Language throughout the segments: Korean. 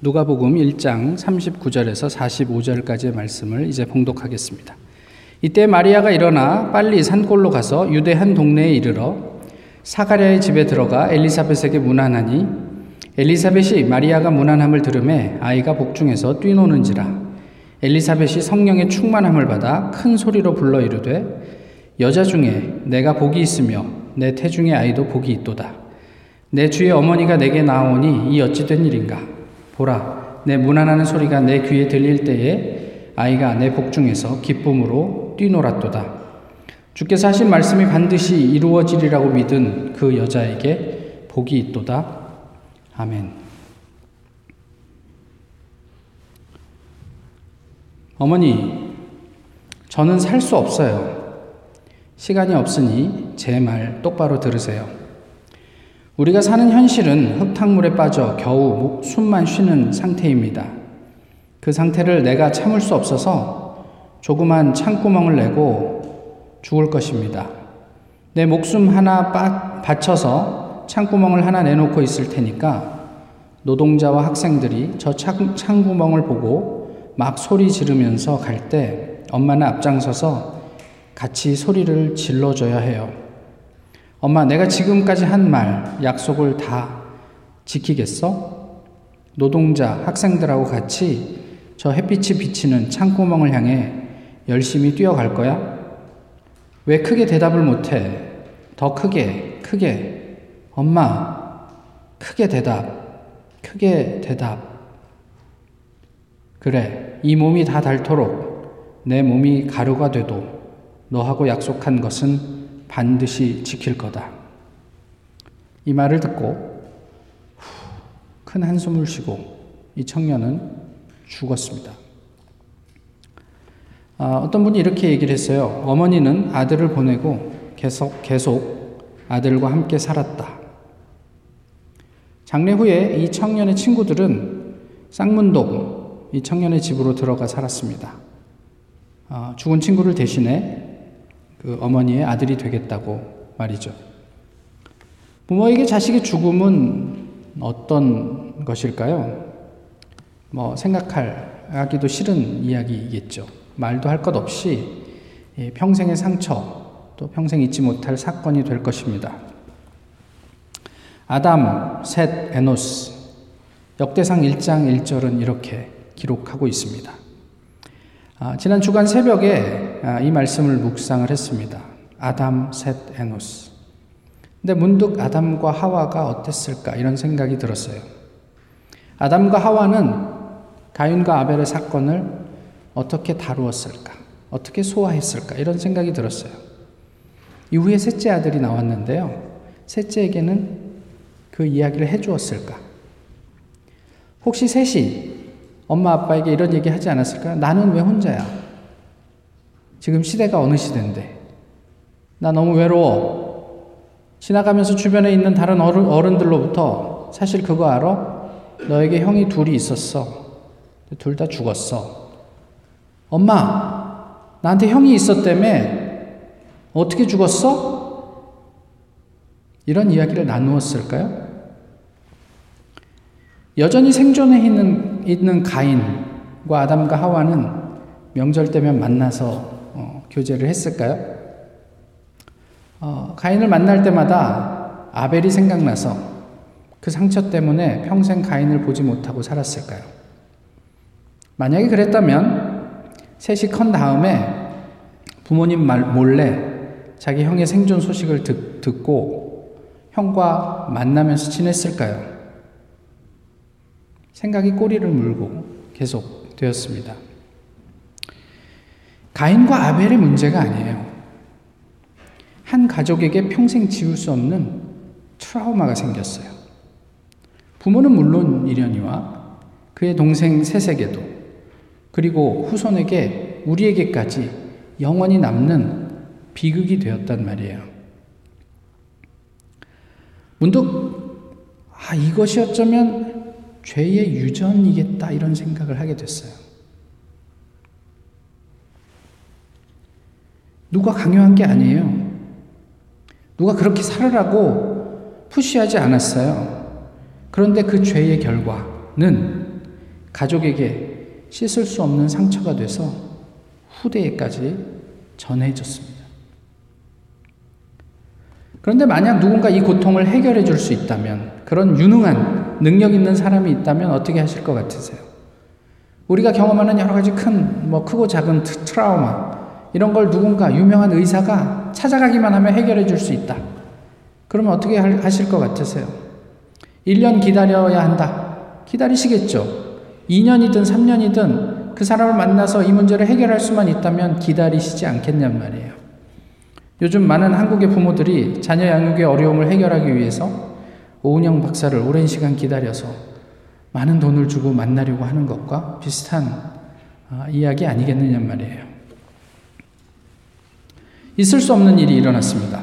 누가복음 1장 39절에서 45절까지의 말씀을 이제 봉독하겠습니다. 이때 마리아가 일어나 빨리 산골로 가서 유대 한 동네에 이르러 사가랴의 집에 들어가 엘리사벳에게 문안하니 엘리사벳이 마리아가 문안함을 들음에 아이가 복중에서 뛰노는지라 엘리사벳이 성령의 충만함을 받아 큰 소리로 불러 이르되 여자 중에 내가 복이 있으며 내 태중의 아이도 복이 있도다 내 주의 어머니가 내게 나오니 이 어찌 된 일인가 보라, 내 무난하는 소리가 내 귀에 들릴 때에 아이가 내 복중에서 기쁨으로 뛰놀았도다. 주께서 하신 말씀이 반드시 이루어지리라고 믿은 그 여자에게 복이 있도다. 아멘. 어머니, 저는 살 수 없어요. 시간이 없으니 제 말 똑바로 들으세요. 우리가 사는 현실은 흙탕물에 빠져 겨우 숨만 쉬는 상태입니다. 그 상태를 내가 참을 수 없어서 조그만 창구멍을 내고 죽을 것입니다. 내 목숨 하나 빠, 바쳐서 창구멍을 하나 내놓고 있을 테니까 노동자와 학생들이 저 창, 창구멍을 보고 막 소리 지르면서 갈 때 엄마는 앞장서서 같이 소리를 질러줘야 해요. 엄마, 내가 지금까지 한 말, 약속을 다 지키겠어? 노동자, 학생들하고 같이 저 햇빛이 비치는 창구멍을 향해 열심히 뛰어갈 거야? 왜 크게 대답을 못해? 더 크게, 크게. 엄마, 크게 대답, 크게 대답. 그래, 이 몸이 다 닳도록 내 몸이 가루가 돼도 너하고 약속한 것은 반드시 지킬 거다. 이 말을 듣고 큰 한숨을 쉬고 이 청년은 죽었습니다. 아, 어떤 분이 이렇게 얘기를 했어요. 어머니는 아들을 보내고 계속, 계속 아들과 함께 살았다. 장례 후에 이 청년의 친구들은 쌍문동, 이 청년의 집으로 들어가 살았습니다. 아, 죽은 친구를 대신해 그 어머니의 아들이 되겠다고 말이죠. 부모에게 자식의 죽음은 어떤 것일까요? 뭐 생각하기도 싫은 이야기겠죠. 말도 할 것 없이 예, 평생의 상처 또 평생 잊지 못할 사건이 될 것입니다. 아담, 셋, 에노스 역대상 1장 1절은 이렇게 기록하고 있습니다. 아, 지난 주간 새벽에 아, 이 말씀을 묵상을 했습니다. 아담, 셋, 에노스. 근데 문득 아담과 하와가 어땠을까 이런 생각이 들었어요. 아담과 하와는 가인과 아벨의 사건을 어떻게 다루었을까? 어떻게 소화했을까? 이런 생각이 들었어요. 이후에 셋째 아들이 나왔는데요. 셋째에게는 그 이야기를 해 주었을까? 혹시 셋이 엄마 아빠에게 이런 얘기 하지 않았을까요? 나는 왜 혼자야? 지금 시대가 어느 시대인데? 나 너무 외로워. 지나가면서 주변에 있는 다른 어른, 어른들로부터 사실 그거 알아? 너에게 형이 둘이 있었어. 둘 다 죽었어. 엄마, 나한테 형이 있었다며? 어떻게 죽었어? 이런 이야기를 나누었을까요? 여전히 생존해 있는, 있는 가인과 아담과 하와는 명절 때면 만나서 어, 교제를 했을까요? 어, 가인을 만날 때마다 아벨이 생각나서 그 상처 때문에 평생 가인을 보지 못하고 살았을까요? 만약에 그랬다면 셋이 컨 다음에 부모님 말 몰래 자기 형의 생존 소식을 듣, 듣고 형과 만나면서 지냈을까요? 생각이 꼬리를 물고 계속 되었습니다. 가인과 아벨의 문제가 아니에요. 한 가족에게 평생 지울 수 없는 트라우마가 생겼어요. 부모는 물론 이려니와 그의 동생 셋에게도 그리고 후손에게 우리에게까지 영원히 남는 비극이 되었단 말이에요. 문득 아 이것이 어쩌면 죄의 유전이겠다 이런 생각을 하게 됐어요. 누가 강요한 게 아니에요. 누가 그렇게 살으라고 푸시하지 않았어요. 그런데 그 죄의 결과는 가족에게 씻을 수 없는 상처가 돼서 후대에까지 전해졌습니다. 그런데 만약 누군가 이 고통을 해결해 줄 수 있다면, 그런 유능한 능력 있는 사람이 있다면 어떻게 하실 것 같으세요? 우리가 경험하는 여러 가지 큰, 뭐 크고 작은 트라우마, 이런 걸 누군가 유명한 의사가 찾아가기만 하면 해결해 줄 수 있다. 그러면 어떻게 하실 것 같으세요? 1년 기다려야 한다. 기다리시겠죠. 2년이든 3년이든 그 사람을 만나서 이 문제를 해결할 수만 있다면 기다리시지 않겠냔 말이에요. 요즘 많은 한국의 부모들이 자녀 양육의 어려움을 해결하기 위해서 오은영 박사를 오랜 시간 기다려서 많은 돈을 주고 만나려고 하는 것과 비슷한 아, 이야기 아니겠느냐 말이에요. 있을 수 없는 일이 일어났습니다.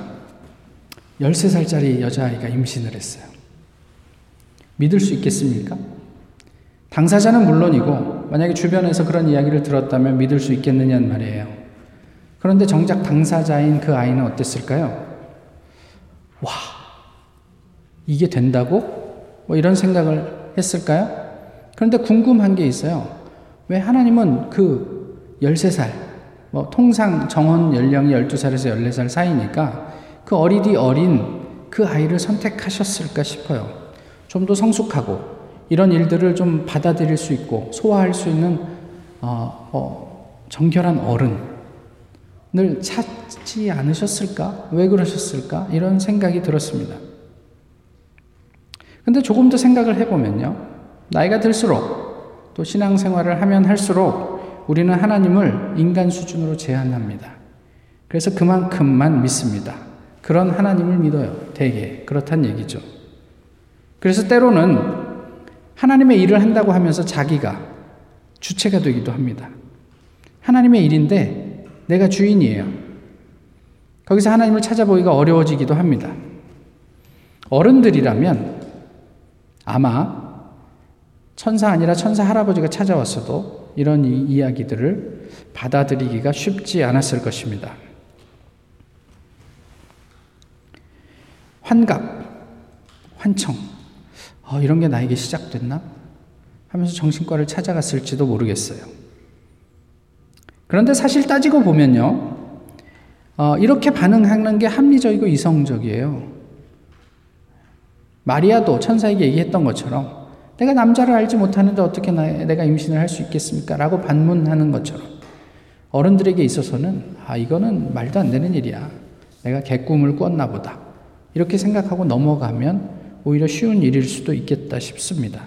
13살짜리 여자아이가 임신을 했어요. 믿을 수 있겠습니까? 당사자는 물론이고, 만약에 주변에서 그런 이야기를 들었다면 믿을 수 있겠느냐는 말이에요. 그런데 정작 당사자인 그 아이는 어땠을까요? 와, 이게 된다고? 뭐 이런 생각을 했을까요? 그런데 궁금한 게 있어요. 왜 하나님은 그 13살, 뭐 통상 정원 연령이 12살에서 14살 사이니까 그 어리디 어린 그 아이를 선택하셨을까 싶어요. 좀 더 성숙하고 이런 일들을 좀 받아들일 수 있고 소화할 수 있는 어, 어, 정결한 어른을 찾지 않으셨을까? 왜 그러셨을까? 이런 생각이 들었습니다. 근데 조금 더 생각을 해보면요. 나이가 들수록 또 신앙생활을 하면 할수록 우리는 하나님을 인간 수준으로 제한합니다. 그래서 그만큼만 믿습니다. 그런 하나님을 믿어요. 대개. 그렇단 얘기죠. 그래서 때로는 하나님의 일을 한다고 하면서 자기가 주체가 되기도 합니다. 하나님의 일인데 내가 주인이에요. 거기서 하나님을 찾아보기가 어려워지기도 합니다. 어른들이라면 아마 천사 아니라 천사 할아버지가 찾아왔어도 이런 이야기들을 받아들이기가 쉽지 않았을 것입니다. 환갑, 환청, 어, 이런 게 나에게 시작됐나? 하면서 정신과를 찾아갔을지도 모르겠어요. 그런데 사실 따지고 보면요, 어, 이렇게 반응하는 게 합리적이고 이성적이에요. 마리아도 천사에게 얘기했던 것처럼 내가 남자를 알지 못하는데 어떻게 나, 내가 임신을 할 수 있겠습니까? 라고 반문하는 것처럼 어른들에게 있어서는 아, 이거는 말도 안 되는 일이야. 내가 개꿈을 꿨나 보다. 이렇게 생각하고 넘어가면 오히려 쉬운 일일 수도 있겠다 싶습니다.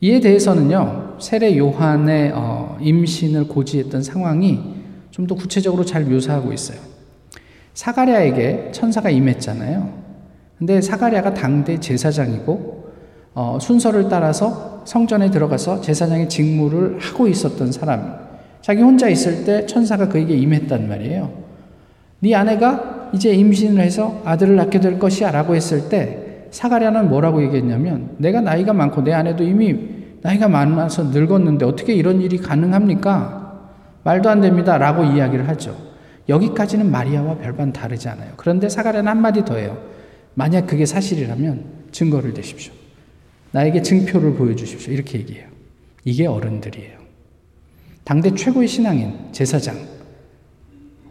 이에 대해서는요, 세례 요한의 어, 임신을 고지했던 상황이 좀 더 구체적으로 잘 묘사하고 있어요. 사가랴에게 천사가 임했잖아요. 근데 사가랴가 당대 제사장이고 어, 순서를 따라서 성전에 들어가서 제사장의 직무를 하고 있었던 사람. 자기 혼자 있을 때 천사가 그에게 임했단 말이에요. 네 아내가 이제 임신을 해서 아들을 낳게 될 것이야 라고 했을 때 사가랴는 뭐라고 얘기했냐면 내가 나이가 많고 내 아내도 이미 나이가 많아서 늙었는데 어떻게 이런 일이 가능합니까? 말도 안 됩니다. 라고 이야기를 하죠. 여기까지는 마리아와 별반 다르지 않아요. 그런데 사가랴는 한마디 더 해요. 만약 그게 사실이라면 증거를 대십시오. 나에게 증표를 보여주십시오. 이렇게 얘기해요. 이게 어른들이에요. 당대 최고의 신앙인, 제사장,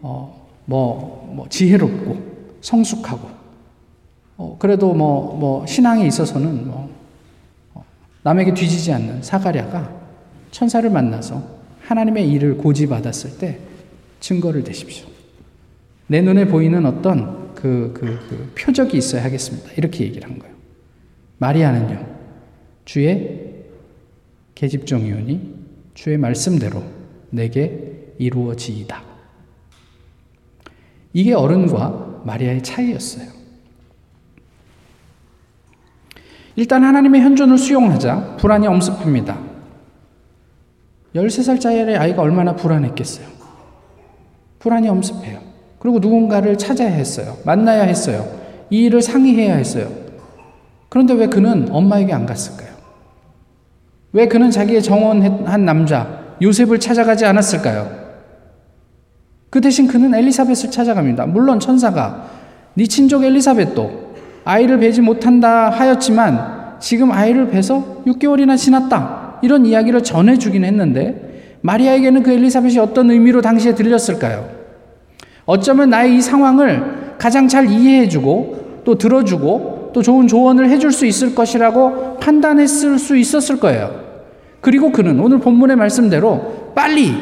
어, 뭐, 뭐 지혜롭고 성숙하고 어, 그래도 뭐, 뭐 신앙에 있어서는 뭐 어, 남에게 뒤지지 않는 사가랴가 천사를 만나서 하나님의 일을 고지받았을 때 증거를 대십시오. 내 눈에 보이는 어떤 그, 그, 그 표적이 있어야 하겠습니다. 이렇게 얘기를 한 거예요. 마리아는요, 주의 계집종이오니 주의 말씀대로 내게 이루어지이다. 이게 어른과 마리아의 차이였어요. 일단 하나님의 현존을 수용하자 불안이 엄습합니다. 13살짜리 아이가 얼마나 불안했겠어요. 불안이 엄습해요. 그리고 누군가를 찾아야 했어요. 만나야 했어요. 이 일을 상의해야 했어요. 그런데 왜 그는 엄마에게 안 갔을까요? 왜 그는 자기의 정원한 남자 요셉을 찾아가지 않았을까요? 그 대신 그는 엘리사벳을 찾아갑니다. 물론 천사가 네 친족 엘리사벳도 아이를 배지 못한다 하였지만 지금 아이를 뵈서 6개월이나 지났다. 이런 이야기를 전해주긴 했는데 마리아에게는 그 엘리사벳이 어떤 의미로 당시에 들렸을까요? 어쩌면 나의 이 상황을 가장 잘 이해해주고 또 들어주고 또 좋은 조언을 해줄 수 있을 것이라고 판단했을 수 있었을 거예요. 그리고 그는 오늘 본문의 말씀대로 빨리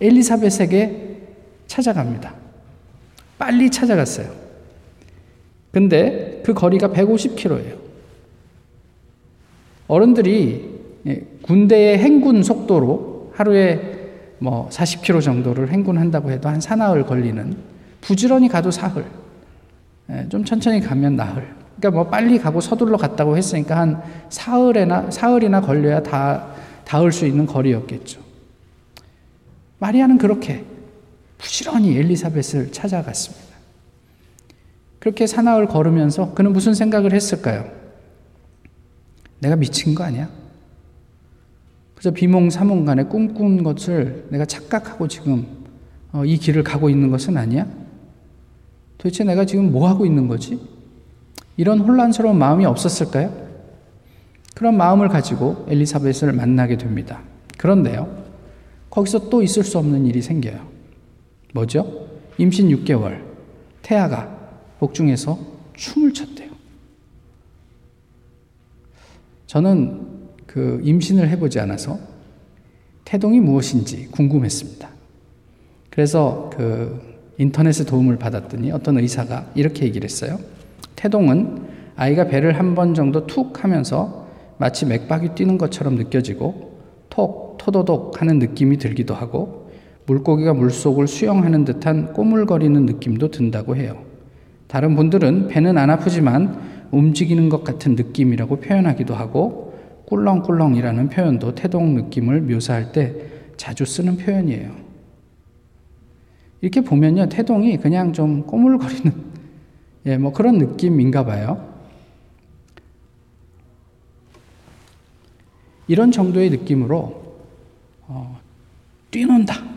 엘리사벳에게 찾아갑니다. 빨리 찾아갔어요. 근데 그 거리가 150km예요. 어른들이 예, 군대의 행군 속도로 하루에 뭐 40km 정도를 행군한다고 해도 한 사나흘 걸리는 부지런히 가도 사흘, 예, 좀 천천히 가면 나흘. 그러니까 뭐 빨리 가고 서둘러 갔다고 했으니까 한 사흘이나 사흘이나 걸려야 다 닿을 수 있는 거리였겠죠. 마리아는 그렇게 부지런히 엘리사벳을 찾아갔습니다. 그렇게 사나흘 걸으면서 그는 무슨 생각을 했을까요? 내가 미친 거 아니야? 그래서 비몽사몽간에 꿈꾼 것을 내가 착각하고 지금 어, 이 길을 가고 있는 것은 아니야? 도대체 내가 지금 뭐 하고 있는 거지? 이런 혼란스러운 마음이 없었을까요? 그런 마음을 가지고 엘리사벳을 만나게 됩니다. 그런데요, 거기서 또 있을 수 없는 일이 생겨요. 뭐죠? 임신 6개월, 태아가 복중에서 춤을 췄대요. 저는 그 임신을 해보지 않아서 태동이 무엇인지 궁금했습니다. 그래서 그 인터넷에 도움을 받았더니 어떤 의사가 이렇게 얘기를 했어요. 태동은 아이가 배를 한 번 정도 툭 하면서 마치 맥박이 뛰는 것처럼 느껴지고 톡, 토도독 하는 느낌이 들기도 하고 물고기가 물속을 수영하는 듯한 꼬물거리는 느낌도 든다고 해요. 다른 분들은 배는 안 아프지만 움직이는 것 같은 느낌이라고 표현하기도 하고 꿀렁꿀렁이라는 표현도 태동 느낌을 묘사할 때 자주 쓰는 표현이에요. 이렇게 보면요, 태동이 그냥 좀 꼬물거리는, 예, 뭐 그런 느낌인가 봐요. 이런 정도의 느낌으로, 어, 뛰논다.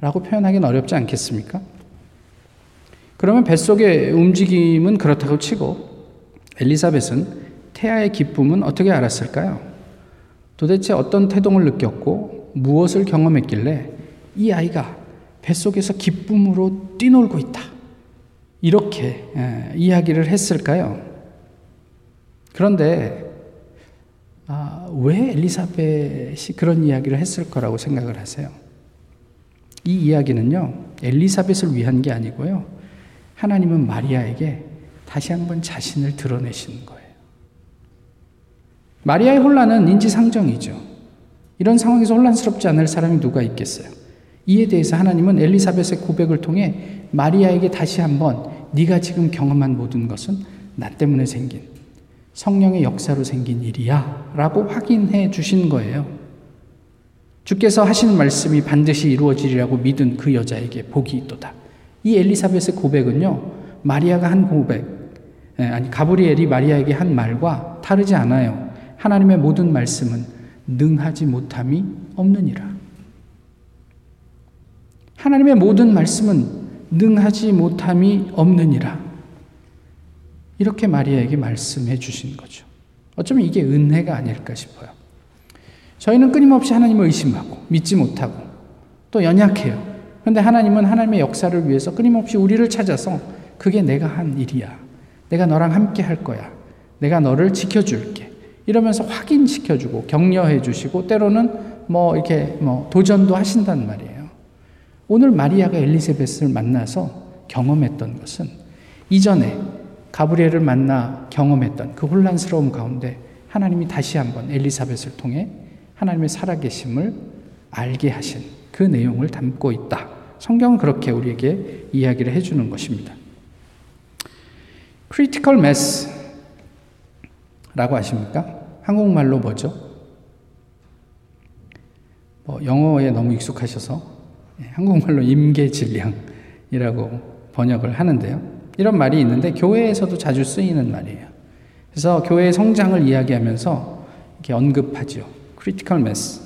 라고 표현하기는 어렵지 않겠습니까? 그러면 뱃속의 움직임은 그렇다고 치고 엘리사벳은 태아의 기쁨은 어떻게 알았을까요? 도대체 어떤 태동을 느꼈고 무엇을 경험했길래 이 아이가 뱃속에서 기쁨으로 뛰놀고 있다. 이렇게 예, 이야기를 했을까요? 그런데 아, 왜 엘리사벳이 그런 이야기를 했을 거라고 생각을 하세요? 이 이야기는요, 엘리사벳을 위한 게 아니고요. 하나님은 마리아에게 다시 한번 자신을 드러내시는 거예요. 마리아의 혼란은 인지상정이죠. 이런 상황에서 혼란스럽지 않을 사람이 누가 있겠어요? 이에 대해서 하나님은 엘리사벳의 고백을 통해 마리아에게 다시 한번 네가 지금 경험한 모든 것은 나 때문에 생긴 성령의 역사로 생긴 일이야 라고 확인해 주신 거예요. 주께서 하시는 말씀이 반드시 이루어지리라고 믿은 그 여자에게 복이 있도다. 이 엘리사벳의 고백은요, 마리아가 한 고백, 예, 아니, 가브리엘이 마리아에게 한 말과 다르지 않아요. 하나님의 모든 말씀은 능하지 못함이 없느니라. 하나님의 모든 말씀은 능하지 못함이 없느니라. 이렇게 마리아에게 말씀해 주신 거죠. 어쩌면 이게 은혜가 아닐까 싶어요. 저희는 끊임없이 하나님을 의심하고 믿지 못하고 또 연약해요. 그런데 하나님은 하나님의 역사를 위해서 끊임없이 우리를 찾아서 그게 내가 한 일이야. 내가 너랑 함께 할 거야. 내가 너를 지켜줄게. 이러면서 확인시켜주고 격려해 주시고 때로는 뭐 이렇게 뭐 도전도 하신단 말이에요. 오늘 마리아가 엘리세벳을 만나서 경험했던 것은 이전에 가브리엘을 만나 경험했던 그 혼란스러움 가운데 하나님이 다시 한번 엘리사벳을 통해 하나님의 살아계심을 알게 하신 그 내용을 담고 있다. 성경은 그렇게 우리에게 이야기를 해주는 것입니다. critical mass라고 아십니까? 한국말로 뭐죠? 뭐 영어에 너무 익숙하셔서 예, 한국말로 임계질량이라고 번역을 하는데요. 이런 말이 있는데 교회에서도 자주 쓰이는 말이에요. 그래서 교회의 성장을 이야기하면서 이렇게 언급하죠. critical mass.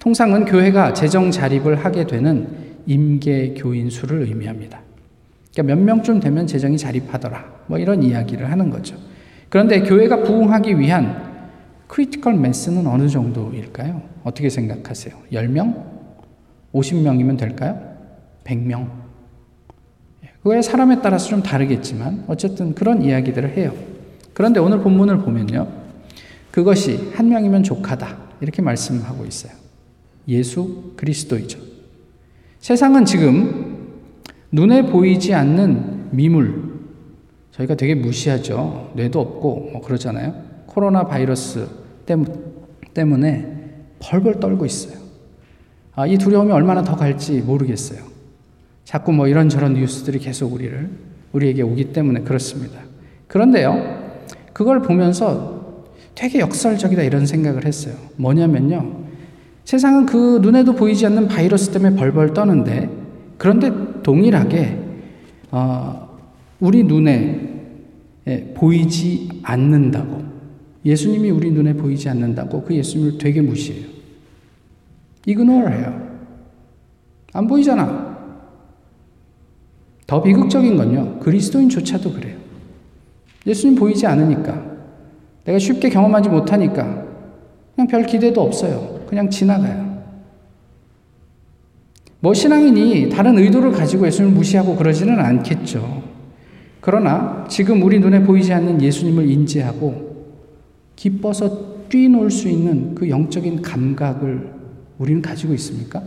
통상은 교회가 재정 자립을 하게 되는 임계 교인 수를 의미합니다. 그러니까 몇 명쯤 되면 재정이 자립하더라. 뭐 이런 이야기를 하는 거죠. 그런데 교회가 부흥하기 위한 critical mass는 어느 정도일까요? 어떻게 생각하세요? 10명? 50명이면 될까요? 100명? 그거야 사람에 따라서 좀 다르겠지만 어쨌든 그런 이야기들을 해요. 그런데 오늘 본문을 보면요. 그것이 한 명이면 족하다. 이렇게 말씀하고 있어요. 예수 그리스도이죠. 세상은 지금 눈에 보이지 않는 미물, 저희가 되게 무시하죠. 뇌도 없고 뭐 그러잖아요. 코로나 바이러스 때문에 벌벌 떨고 있어요. 아, 이 두려움이 얼마나 더 갈지 모르겠어요. 자꾸 뭐 이런저런 뉴스들이 계속 우리를 우리에게 오기 때문에 그렇습니다. 그런데요. 그걸 보면서 되게 역설적이다 이런 생각을 했어요. 뭐냐면요. 세상은 그 눈에도 보이지 않는 바이러스 때문에 벌벌 떠는데 그런데 동일하게 어, 우리 눈에 보이지 않는다고 예수님이 우리 눈에 보이지 않는다고 그 예수님을 되게 무시해요. 이그노어해요. 안 보이잖아. 더 비극적인 건요. 그리스도인조차도 그래요. 예수님 보이지 않으니까 내가 쉽게 경험하지 못하니까 그냥 별 기대도 없어요. 그냥 지나가요. 뭐 신앙인이 다른 의도를 가지고 예수님을 무시하고 그러지는 않겠죠. 그러나 지금 우리 눈에 보이지 않는 예수님을 인지하고 기뻐서 뛰놀 수 있는 그 영적인 감각을 우리는 가지고 있습니까?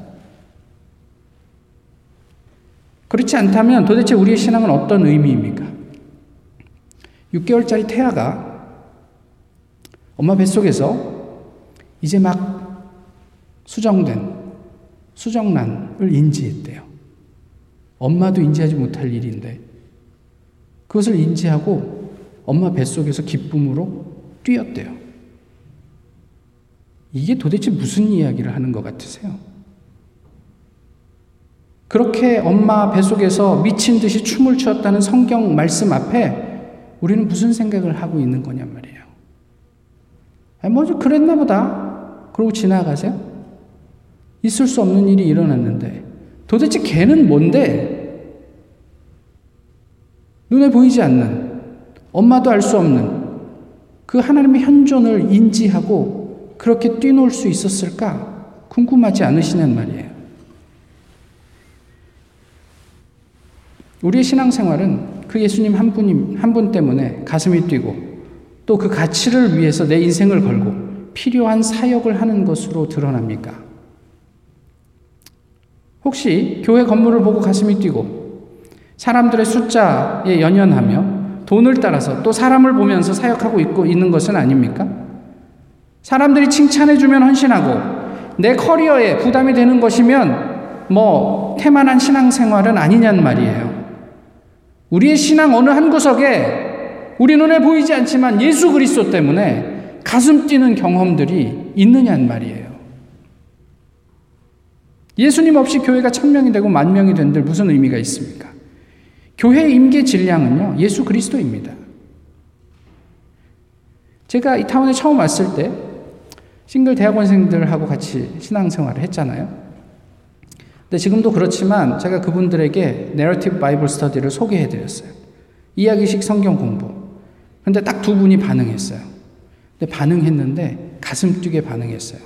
그렇지 않다면 도대체 우리의 신앙은 어떤 의미입니까? 6개월짜리 태아가 엄마 뱃속에서 이제 막 수정된 수정란을 인지했대요. 엄마도 인지하지 못할 일인데 그것을 인지하고 엄마 뱃속에서 기쁨으로 뛰었대요. 이게 도대체 무슨 이야기를 하는 것 같으세요? 그렇게 엄마 뱃속에서 미친 듯이 춤을 추었다는 성경 말씀 앞에 우리는 무슨 생각을 하고 있는 거냔 말이에요. 아, 뭐, 그랬나 보다. 그러고 지나가세요? 있을 수 없는 일이 일어났는데 도대체 걔는 뭔데? 눈에 보이지 않는 엄마도 알 수 없는 그 하나님의 현존을 인지하고 그렇게 뛰놀 수 있었을까? 궁금하지 않으시냔 말이에요. 우리의 신앙생활은 그 예수님 한 분님 한분 때문에 가슴이 뛰고 또 그 가치를 위해서 내 인생을 걸고 필요한 사역을 하는 것으로 드러납니까? 혹시 교회 건물을 보고 가슴이 뛰고 사람들의 숫자에 연연하며 돈을 따라서 또 사람을 보면서 사역하고 있고 있는 것은 아닙니까? 사람들이 칭찬해주면 헌신하고 내 커리어에 부담이 되는 것이면 뭐 태만한 신앙생활은 아니냔 말이에요. 우리의 신앙 어느 한 구석에 우리 눈에 보이지 않지만 예수 그리스도 때문에 가슴 뛰는 경험들이 있느냔 말이에요. 예수님 없이 교회가 천 명이 되고 만 명이 된들 무슨 의미가 있습니까? 교회 임계 질량은요, 예수 그리스도입니다. 제가 이 타운에 처음 왔을 때 싱글 대학원생들하고 같이 신앙생활을 했잖아요. 근데 지금도 그렇지만 제가 그분들에게 내러티브 바이블 스터디를 소개해 드렸어요. 이야기식 성경 공부. 근데 딱 두 분이 반응했어요. 근데 반응했는데 가슴 뛰게 반응했어요.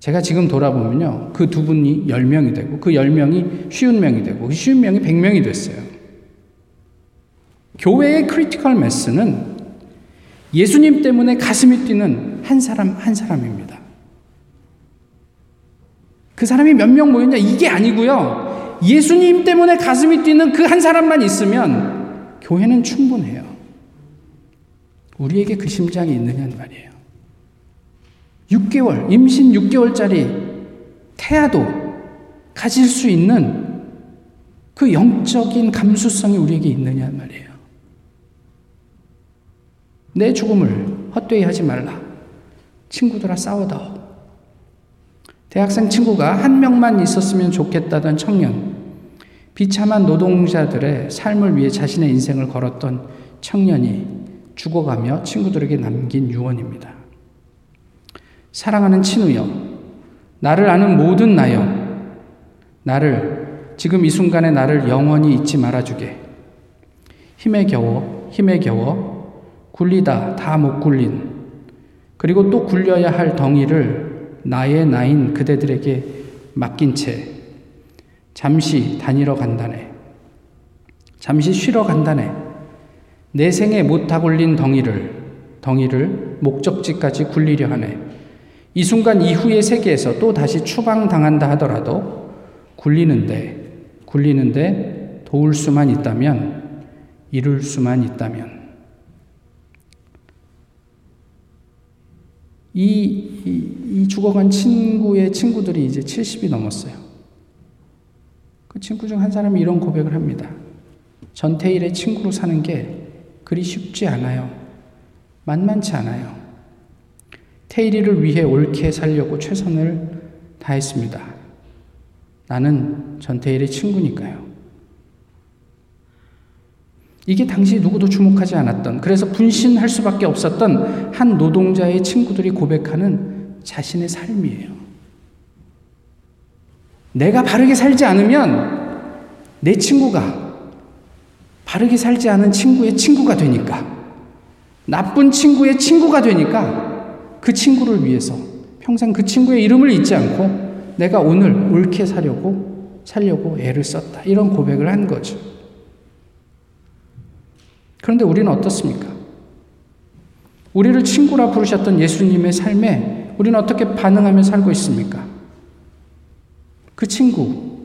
제가 지금 돌아보면요. 그 두 분이 10명이 되고 그 10명이 쉰 명이 되고 그 쉰 명이 100명이 됐어요. 교회의 critical mass는 예수님 때문에 가슴이 뛰는 한 사람 한 사람입니다. 그 사람이 몇 명 모였냐 이게 아니고요. 예수님 때문에 가슴이 뛰는 그 한 사람만 있으면 교회는 충분해요. 우리에게 그 심장이 있느냐는 말이에요. 6개월, 임신 6개월짜리 태아도 가질 수 있는 그 영적인 감수성이 우리에게 있느냐 말이에요. 내 죽음을 헛되이 하지 말라. 친구들아 싸워다오. 대학생 친구가 한 명만 있었으면 좋겠다던 청년, 비참한 노동자들의 삶을 위해 자신의 인생을 걸었던 청년이 죽어가며 친구들에게 남긴 유언입니다. 사랑하는 친우여, 나를 아는 모든 나여, 나를, 지금 이 순간에 나를 영원히 잊지 말아주게. 힘에 겨워, 힘에 겨워, 굴리다 다 못 굴린 그리고 또 굴려야 할 덩이를 나의 나인 그대들에게 맡긴 채 잠시 다니러 간다네. 잠시 쉬러 간다네. 내 생에 못다 굴린 덩이를 덩이를 목적지까지 굴리려 하네. 이 순간 이후의 세계에서 또 다시 추방당한다 하더라도 굴리는데 굴리는데 도울 수만 있다면 이룰 수만 있다면 이, 이, 이 죽어간 친구의 친구들이 이제 70이 넘었어요. 그 친구 중 한 사람이 이런 고백을 합니다. 전태일의 친구로 사는 게 그리 쉽지 않아요. 만만치 않아요. 태일이를 위해 옳게 살려고 최선을 다했습니다. 나는 전태일의 친구니까요. 이게 당시 누구도 주목하지 않았던, 그래서 분신할 수밖에 없었던 한 노동자의 친구들이 고백하는 자신의 삶이에요. 내가 바르게 살지 않으면 내 친구가 바르게 살지 않은 친구의 친구가 되니까, 나쁜 친구의 친구가 되니까 그 친구를 위해서 평생 그 친구의 이름을 잊지 않고 내가 오늘 옳게 살려고, 살려고 애를 썼다. 이런 고백을 한 거죠. 그런데 우리는 어떻습니까? 우리를 친구라 부르셨던 예수님의 삶에 우리는 어떻게 반응하며 살고 있습니까? 그 친구,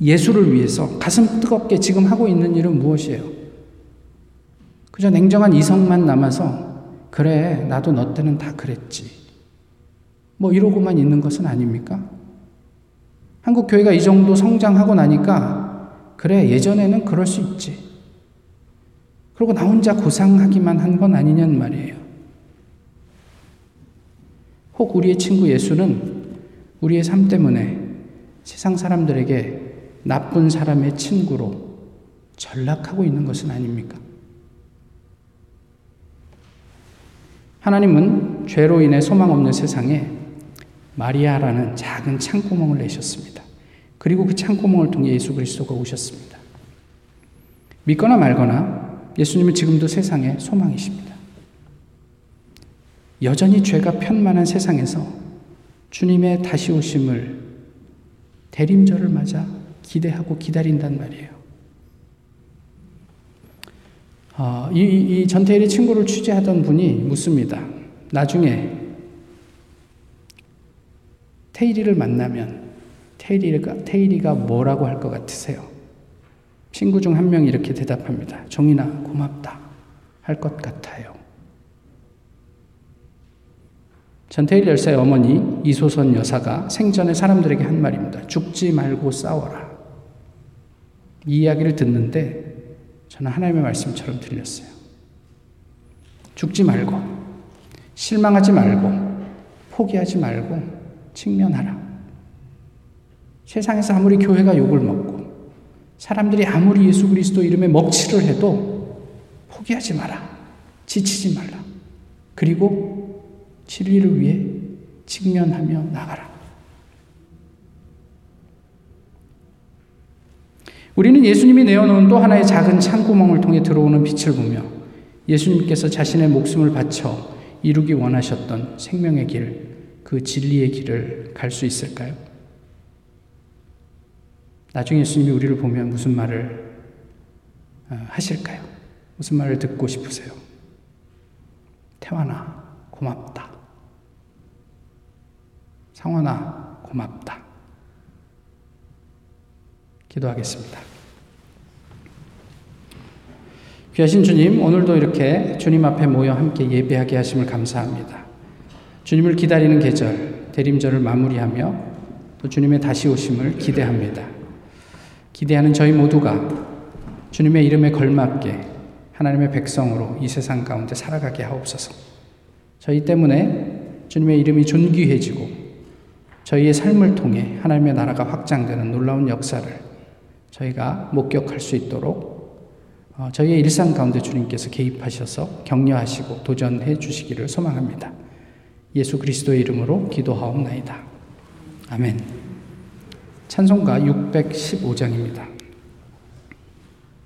예수를 위해서 가슴 뜨겁게 지금 하고 있는 일은 무엇이에요? 그저 냉정한 이성만 남아서, 그래, 나도 너 때는 다 그랬지. 뭐 이러고만 있는 것은 아닙니까? 한국 교회가 이 정도 성장하고 나니까, 그래, 예전에는 그럴 수 있지. 그리고 나 혼자 고상하기만 한 건 아니냐는 말이에요. 혹 우리의 친구 예수는 우리의 삶 때문에 세상 사람들에게 나쁜 사람의 친구로 전락하고 있는 것은 아닙니까? 하나님은 죄로 인해 소망 없는 세상에 마리아라는 작은 창구멍을 내셨습니다. 그리고 그 창구멍을 통해 예수 그리스도가 오셨습니다. 믿거나 말거나 예수님은 지금도 세상의 소망이십니다. 여전히 죄가 편만한 세상에서 주님의 다시 오심을 대림절을 맞아 기대하고 기다린단 말이에요. 어, 이, 이 전태일의 친구를 취재하던 분이 묻습니다. 나중에 테일이를 만나면 테일이가, 테일이가 뭐라고 할 것 같으세요? 친구 중 한 명이 이렇게 대답합니다. 종이나 고맙다. 할 것 같아요. 전태일 열사의 어머니 이소선 여사가 생전에 사람들에게 한 말입니다. 죽지 말고 싸워라. 이 이야기를 듣는데 저는 하나님의 말씀처럼 들렸어요. 죽지 말고, 실망하지 말고, 포기하지 말고, 직면하라. 세상에서 아무리 교회가 욕을 먹고, 사람들이 아무리 예수 그리스도 이름에 먹칠을 해도 포기하지 마라. 지치지 말라. 그리고 진리를 위해 직면하며 나가라. 우리는 예수님이 내어놓은 또 하나의 작은 창구멍을 통해 들어오는 빛을 보며 예수님께서 자신의 목숨을 바쳐 이루기 원하셨던 생명의 길, 그 진리의 길을 갈 수 있을까요? 나중에 예수님이 우리를 보면 무슨 말을 어, 하실까요? 무슨 말을 듣고 싶으세요? 태환아, 고맙다. 상원아, 고맙다. 기도하겠습니다. 귀하신 주님, 오늘도 이렇게 주님 앞에 모여 함께 예배하게 하심을 감사합니다. 주님을 기다리는 계절, 대림절을 마무리하며 또 주님의 다시 오심을 기대합니다. 기대하는 저희 모두가 주님의 이름에 걸맞게 하나님의 백성으로 이 세상 가운데 살아가게 하옵소서. 저희 때문에 주님의 이름이 존귀해지고 저희의 삶을 통해 하나님의 나라가 확장되는 놀라운 역사를 저희가 목격할 수 있도록 어, 저희의 일상 가운데 주님께서 개입하셔서 격려하시고 도전해 주시기를 소망합니다. 예수 그리스도의 이름으로 기도하옵나이다. 아멘. 찬송가 615장입니다.